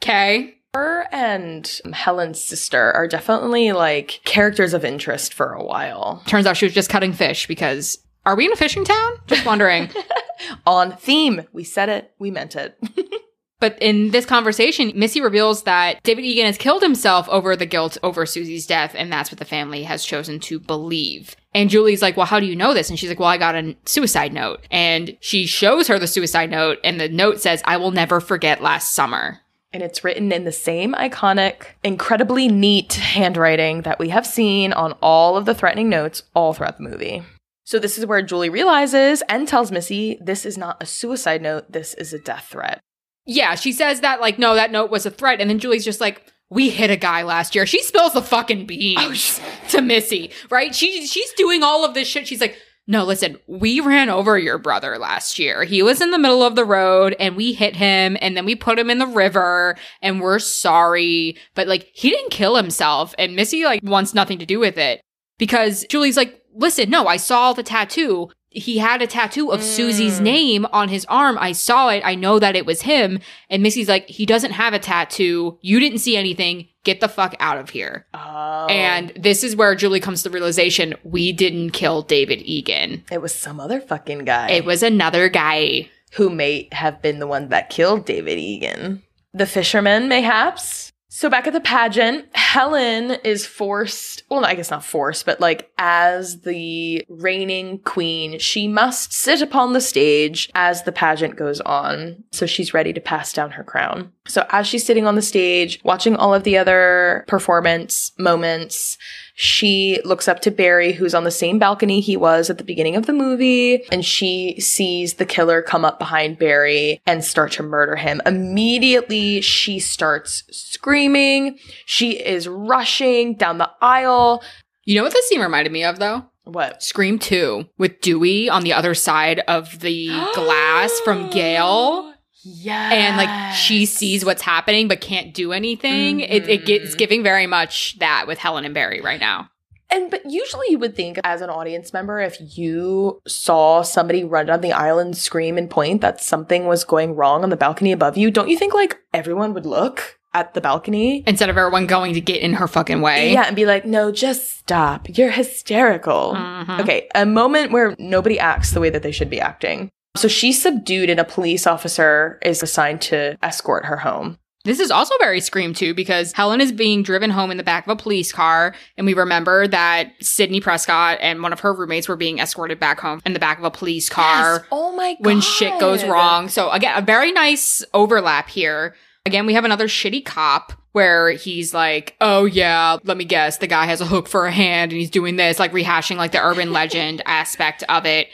A: Okay.
B: Her and Helen's sister are definitely like characters of interest for a while.
A: Turns out she was just cutting fish because are we in a fishing town? Just wondering. <laughs>
B: On theme. We said it, we meant it. <laughs>
A: but in this conversation, Missy reveals that David Egan has killed himself over the guilt over Susie's death, and that's what the family has chosen to believe. And Julie's like, Well, how do you know this? And she's like, Well, I got a suicide note. And she shows her the suicide note, and the note says, I will never forget last summer.
B: And it's written in the same iconic, incredibly neat handwriting that we have seen on all of the threatening notes all throughout the movie. So, this is where Julie realizes and tells Missy this is not a suicide note, this is a death threat.
A: Yeah, she says that, like, no, that note was a threat. And then Julie's just like, we hit a guy last year. She spills the fucking beans oh, to Missy, right? She she's doing all of this shit. She's like, no, listen, we ran over your brother last year. He was in the middle of the road and we hit him and then we put him in the river and we're sorry. But like, he didn't kill himself. And Missy like wants nothing to do with it because Julie's like, listen, no, I saw the tattoo. He had a tattoo of Susie's
B: Mm.
A: name on his arm. I saw it. I know that it was him. And Missy's like, he doesn't have a tattoo. You didn't see anything. Get the fuck out of here.
B: Oh.
A: And this is where Julie comes to the realization we didn't kill David Egan.
B: it was some other fucking guy
A: It was another guy.
B: who may have been the one that killed David Egan. The fisherman, mayhaps? So back at the pageant, Helen is forced, well, I guess not forced, but like as the reigning queen, she must sit upon the stage as the pageant goes on. So she's ready to pass down her crown. So as she's sitting on the stage, watching all of the other performance moments, she looks up to Barry, who's on the same balcony he was at the beginning of the movie, and she sees the killer come up behind Barry and start to murder him. Immediately, she starts screaming. She is rushing down the aisle.
A: You know what this scene reminded me of, though?
B: What?
A: Scream 2 with Dewey on the other side of the <gasps> glass from Gail.
B: Yeah.
A: And like she sees what's happening but can't do anything. It, it get, it's
B: Mhm.
A: giving very much that with Helen and Barry right now.
B: And but usually you would think as an audience member, if you saw somebody run down the island, scream and point that something was going wrong on the balcony above you, don't you think like everyone would look? at the balcony.
A: Instead of everyone going to get in her fucking way.
B: Yeah, and be like, no, just stop. You're hysterical.
A: Mhm.
B: Okay, a moment where nobody acts the way that they should be acting. So she's subdued, and a police officer is assigned to escort her home.
A: This is also very Scream 2, because Helen is being driven home in the back of a police car, and we remember that Sidney Prescott and one of her roommates were being escorted back home in the back of a police car
B: Yes. Oh my god.
A: when shit goes wrong. So again, a very nice overlap here. Again, we have another shitty cop where he's like, "Oh yeah, let me guess, the guy has a hook for a hand and he's doing this," like rehashing like the urban <laughs> legend aspect of it.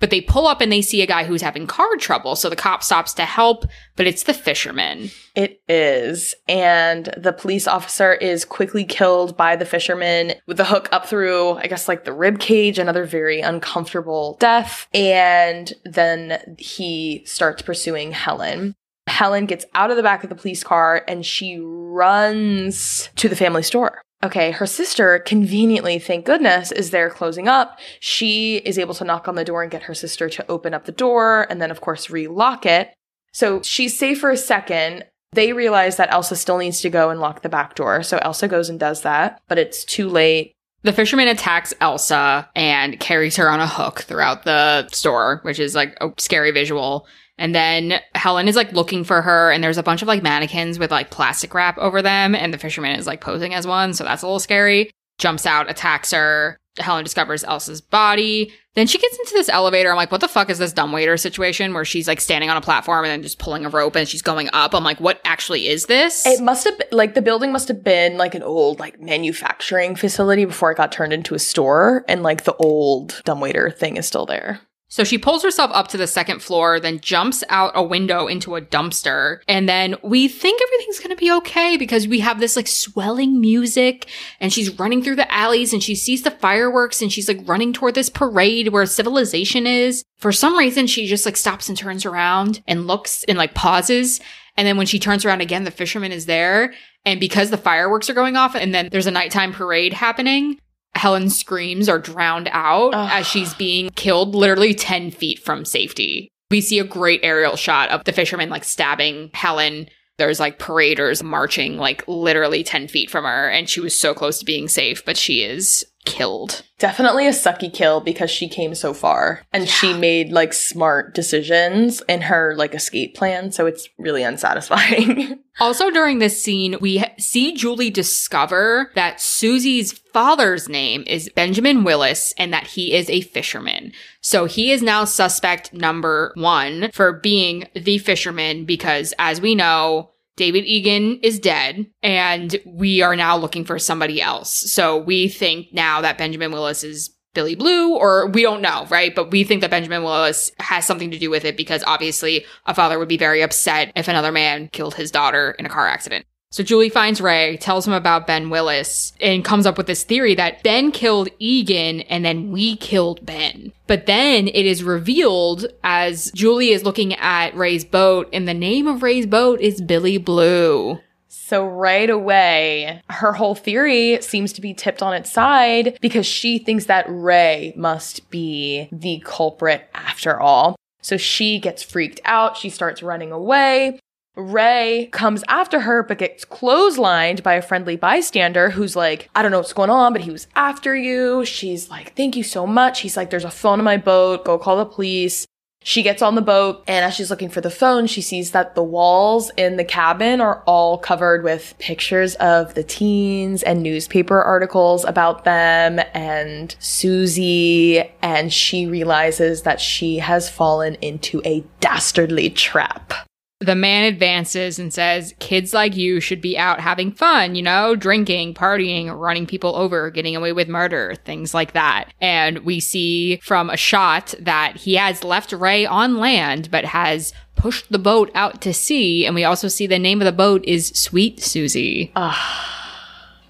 A: But they pull up and they see a guy who's having car trouble, so the cop stops to help, but it's the fisherman.
B: It is. And the police officer is quickly killed by the fisherman with the hook up through, I guess, like the rib cage, another very uncomfortable death. And then he starts pursuing Helen. Helen gets out of the back of the police car and she runs to the family store. Okay, her sister, conveniently, thank goodness, is there closing up. She is able to knock on the door and get her sister to open up the door and then, of course, relock it. So she's safe for a second. They realize that Elsa still needs to go and lock the back door. So Elsa goes and does that, but it's too late.
A: The fisherman attacks Elsa and carries her on a hook throughout the store, which is like a scary visual. And then Helen is like looking for her, and there's a bunch of like mannequins with like plastic wrap over them, and the fisherman is like posing as one, so that's a little scary. Jumps out, attacks her. Helen discovers Elsa's body. Then she gets into this elevator. I'm like, what the fuck is this dumbwaiter situation where she's like standing on a platform and then just pulling a rope and she's going up? I'm like, what actually is this?
B: It must have been like the building must have been like an old like manufacturing facility before it got turned into a store, and like the old dumbwaiter thing is still there.
A: So she pulls herself up to the second floor, then jumps out a window into a dumpster. And then we think everything's going to be okay because we have this like swelling music and she's running through the alleys and she sees the fireworks and she's like running toward this parade where civilization is. For some reason, she just like stops and turns around and looks and like pauses. And then when she turns around again, the fisherman is there. And because the fireworks are going off and then there's a nighttime parade happening, Helen's screams are drowned out
B: Ugh.
A: as she's being killed literally 10 feet from safety. We see a great aerial shot of the fisherman like stabbing Helen. There's like paraders marching like literally 10 feet from her, and she was so close to being safe, but she is killed.
B: Definitely a sucky kill because she came so far and she made like smart decisions in her like escape plan. So it's really unsatisfying. <laughs>
A: Also, during this scene, we see Julie discover that Susie's father's name is Benjamin Willis and that he is a fisherman. So he is now suspect number one for being the fisherman because, as we know, David Egan is dead and we are now looking for somebody else. So we think now that Benjamin Willis is Billy Blue, or we don't know, right? But we think that Benjamin Willis has something to do with it because obviously a father would be very upset if another man killed his daughter in a car accident. So Julie finds Ray, tells him about Ben Willis, and comes up with this theory that Ben killed Egan and then we killed Ben. But then it is revealed as Julie is looking at Ray's boat, and the name of Ray's boat is Billy Blue.
B: So right away, her whole theory seems to be tipped on its side because she thinks that Ray must be the culprit after all. So she gets freaked out. She starts running away. Ray comes after her, but gets clotheslined by a friendly bystander who's like, I don't know what's going on, but he was after you. She's like, Thank you so much. He's like, There's a phone in my boat. Go call the police. She gets on the boat, and as she's looking for the phone, she sees that the walls in the cabin are all covered with pictures of the teens and newspaper articles about them and Susie. And she realizes that she has fallen into a dastardly trap.
A: The man advances and says, Kids like you should be out having fun, you know, drinking, partying, running people over, getting away with murder, things like that. And we see from a shot that he has left Ray on land, but has pushed the boat out to sea. And we also see the name of the boat is Sweet Susie.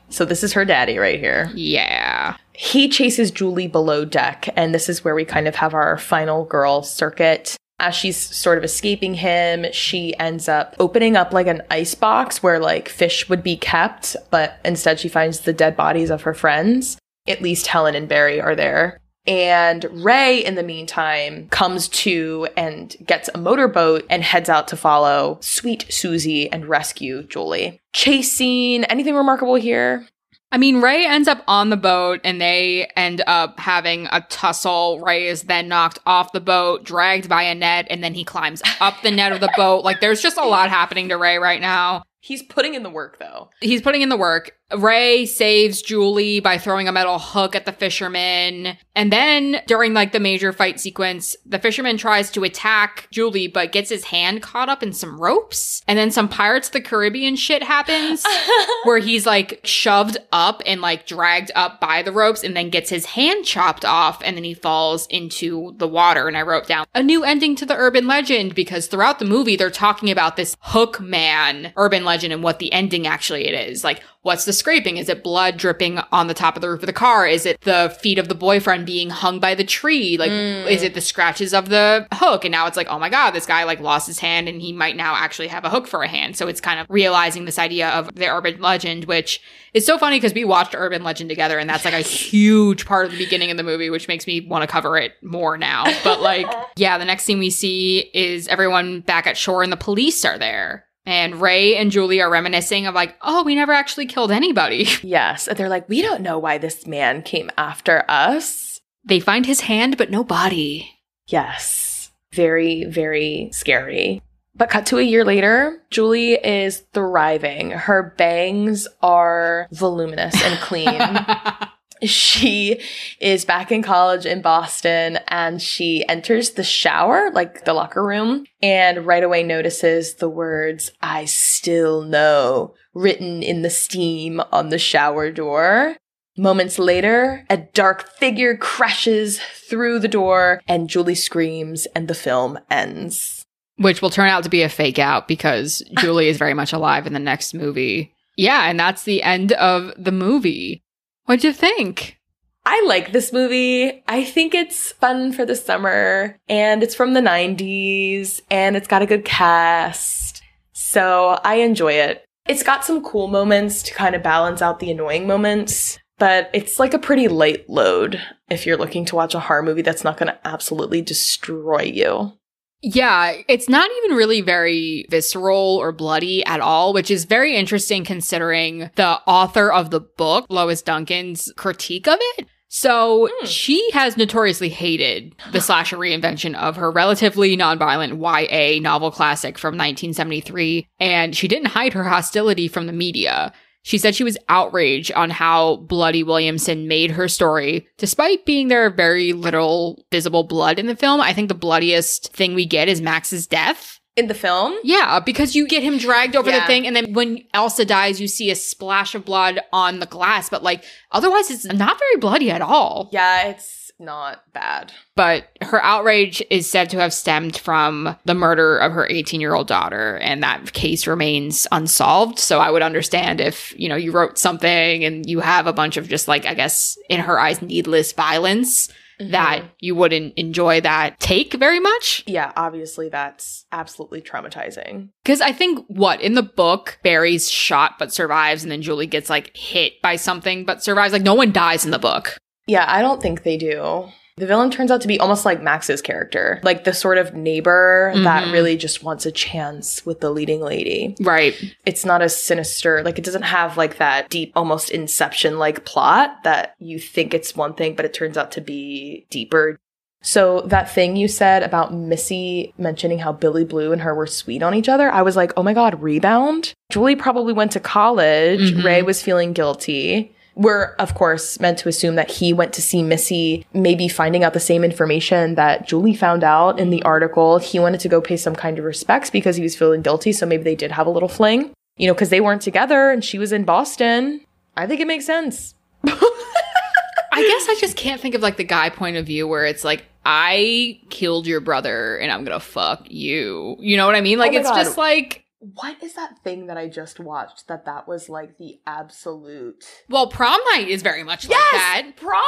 B: So this is her daddy right here.
A: Yeah.
B: He chases Julie below deck, and this is where we kind of have our final girl circuit. As she's sort of escaping him, she ends up opening up like an ice box where like fish would be kept, but instead she finds the dead bodies of her friends. At least Helen and Barry are there. And Ray, in the meantime, comes to and gets a motorboat and heads out to follow sweet Susie and rescue Julie. Chase scene, anything remarkable here?
A: I mean, Ray ends up on the boat and they end up having a tussle. Ray is then knocked off the boat, dragged by a net, and then he climbs up the net of the boat. Like, there's just a lot happening to Ray right now.
B: He's putting in the work though.
A: He's putting in the work. Ray saves Julie by throwing a metal hook at the fisherman. And then during like the major fight sequence, the fisherman tries to attack Julie but gets his hand caught up in some ropes. And then some Pirates of the Caribbean shit happens <laughs> where he's like shoved up and like dragged up by the ropes and then gets his hand chopped off and then he falls into the water. And I wrote down a new ending to the urban legend because throughout the movie they're talking about this hook man urban legend and what the ending actually it is. Like What's the scraping? Is it blood dripping on the top of the roof of the car? Is it the feet of the boyfriend being hung by the tree? Like,
B: Mm.
A: is it the scratches of the hook? And now it's like, oh my God, this guy like lost his hand and he might now actually have a hook for a hand. So it's kind of realizing this idea of the urban legend, which is so funny because we watched Urban Legend together and that's like a huge part of the beginning of the movie, which makes me want to cover it more now. But like, <laughs> yeah, the next scene we see is everyone back at shore and the police are there. And Ray and Julie are reminiscing of like, oh, we never actually killed anybody. <laughs>
B: Yes. And they're like, we don't know why this man came after us.
A: They find his hand, but no body.
B: Yes. Very, very scary. But cut to a year later, Julie is thriving. Her bangs are voluminous and clean. <laughs> she is back in college in Boston and she enters the shower, like the locker room, and right away notices the words, I still know, written in the steam on the shower door. Moments later, a dark figure crashes through the door and Julie screams and the film ends.
A: Which will turn out to be a fake out because <laughs> Julie is very much alive in the next movie. Yeah, and that's the end of the movie. What'd you think?
B: I like this movie. I think it's fun for the summer and it's from the 90s and it's got a good cast. So I enjoy it. It's got some cool moments to kind of balance out the annoying moments, but it's like a pretty light load if you're looking to watch a horror movie that's not going to absolutely destroy you.
A: Yeah, it's not even really very visceral or bloody at all, which is very interesting considering the author of the book, Lois Duncan's critique of it. So
B: Hmm.
A: she has notoriously hated the slasher reinvention of her relatively nonviolent YA novel classic from 1973, and she didn't hide her hostility from the media. She said she was outraged on how Bloody Williamson made her story, despite being there very little visible blood in the film. I think the bloodiest thing we get is Max's death.
B: In the film,
A: Yeah, because you get him dragged over the thing, and then when Elsa dies, you see a splash of blood on the glass, but like otherwise, it's not very bloody at all.
B: yeah, it's not bad.
A: But her outrage is said to have stemmed from the murder of her 18 year old daughter, and that case remains unsolved. So I would understand if, you know, you wrote something and you have a bunch of just like, I guess, in her eyes, needless violence, that
B: Mhm.
A: you wouldn't enjoy that take very much.
B: yeah, obviously that's absolutely traumatizing.
A: Because I think what in the book, Barry's shot but survives, and then Julie gets like hit by something but survives. Like no one dies in the book.
B: Yeah, I don't think they do. The villain turns out to be almost like Max's character, like the sort of neighbor that
A: Mhm.
B: really just wants a chance with the leading lady.
A: Right.
B: It's not as sinister, like it doesn't have like that deep, almost inception like plot that you think it's one thing, but it turns out to be deeper. So that thing you said about Missy mentioning how Billy Blue and her were sweet on each other, I was like, oh my God, rebound? Julie probably went to college.
A: Mhm.
B: Ray was feeling guilty. We're, of course, meant to assume that he went to see Missy, maybe finding out the same information that Julie found out in the article. He wanted to go pay some kind of respects because he was feeling guilty. So maybe they did have a little fling, you know, because they weren't together and she was in Boston. I think it makes sense. <laughs>
A: I guess I just can't think of like the guy point of view where it's like, I killed your brother and I'm gonna fuck you. You know what I mean? Like
B: Oh
A: it's
B: God.
A: just like,
B: What is that thing that I just watched that that was like the absolute
A: well, prom night is very much like that.
B: prom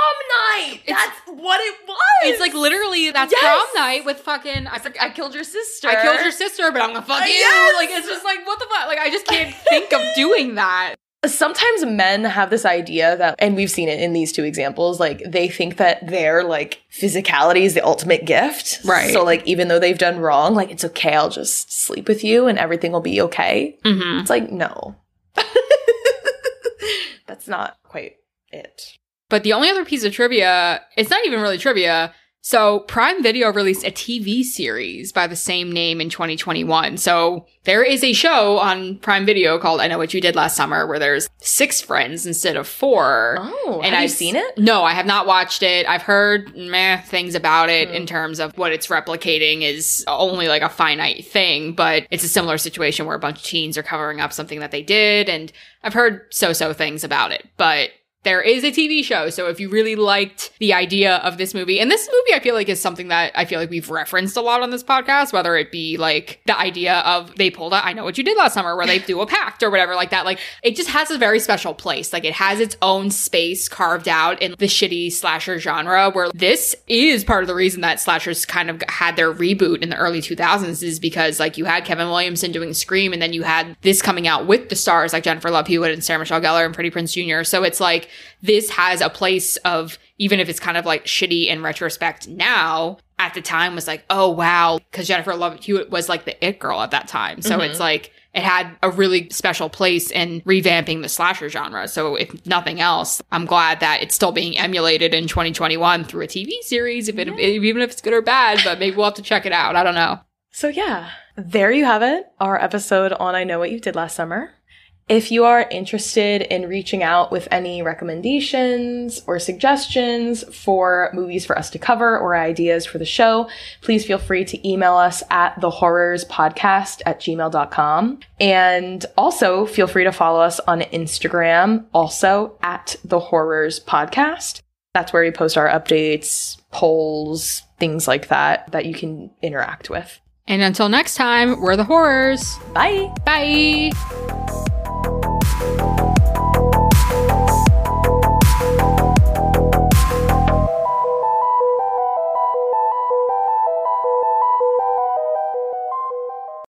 B: night.
A: It's-
B: That's what it was.
A: It's like literally that's
B: Yes!
A: prom night with fucking I,
B: It's like, I killed your sister.
A: I killed your sister, but I'm gonna fuck
B: Uh,
A: you.
B: yes!
A: Like it's just like what the fuck? Like I just can't think of doing that.
B: Sometimes men have this idea that, and we've seen it in these two examples, like they think that their like physicality is the ultimate gift.
A: Right.
B: So, like, even though they've done wrong, like, it's okay, I'll just sleep with you and everything will be okay.
A: Mm-hmm.
B: It's like, no. <laughs> That's not quite it.
A: But the only other piece of trivia, it's not even really trivia. So Prime Video released a TV series by the same name in 2021. So there is a show on Prime Video called I Know What You Did Last Summer where there's six friends instead of four.
B: Oh,
A: And
B: have you
A: I've-
B: seen it?
A: No, I have not watched it. I've heard meh things about it
B: Hmm.
A: in terms of what it's replicating is only like a finite thing, but it's a similar situation where a bunch of teens are covering up something that they did. And I've heard so so things about it, but there is a TV show. So if you really liked the idea of this movie, and this movie I feel like is something that I feel like we've referenced a lot on this podcast, whether it be like the idea of they pulled out, I know what you did last summer, where they <laughs> do a pact or whatever like that. Like it just has a very special place. Like it has its own space carved out in the shitty slasher genre where this is part of the reason that slashers kind of had their reboot in the early 2000s is because like you had Kevin Williamson doing Scream and then you had this coming out with the stars like Jennifer Love Hewitt and Sarah Michelle Gellar and Freddie Prinze Jr. So it's like this has a place of even if it's kind of like shitty in retrospect now at the time was like oh wow because Jennifer Love Hewitt was like the it girl at that time so
B: Mhm.
A: it's like it had a really special place in revamping the slasher genre. So if nothing else, I'm glad that it's still being emulated in 2021 through a TV series, if it, even if it's good or bad, but maybe we'll have to check it out. I don't know.
B: So, yeah, there you have it, our episode on I Know What You Did Last Summer. If you are interested in reaching out with any recommendations or suggestions for movies for us to cover or ideas for the show, please feel free to email us at the Whorrors podcast at gmail.com. And also feel free to follow us on Instagram, also at the Whorrors podcast. That's where we post our updates, polls, things like that, that you can interact with.
A: And until next time, we're the Whorrors.
B: Bye.
A: Bye.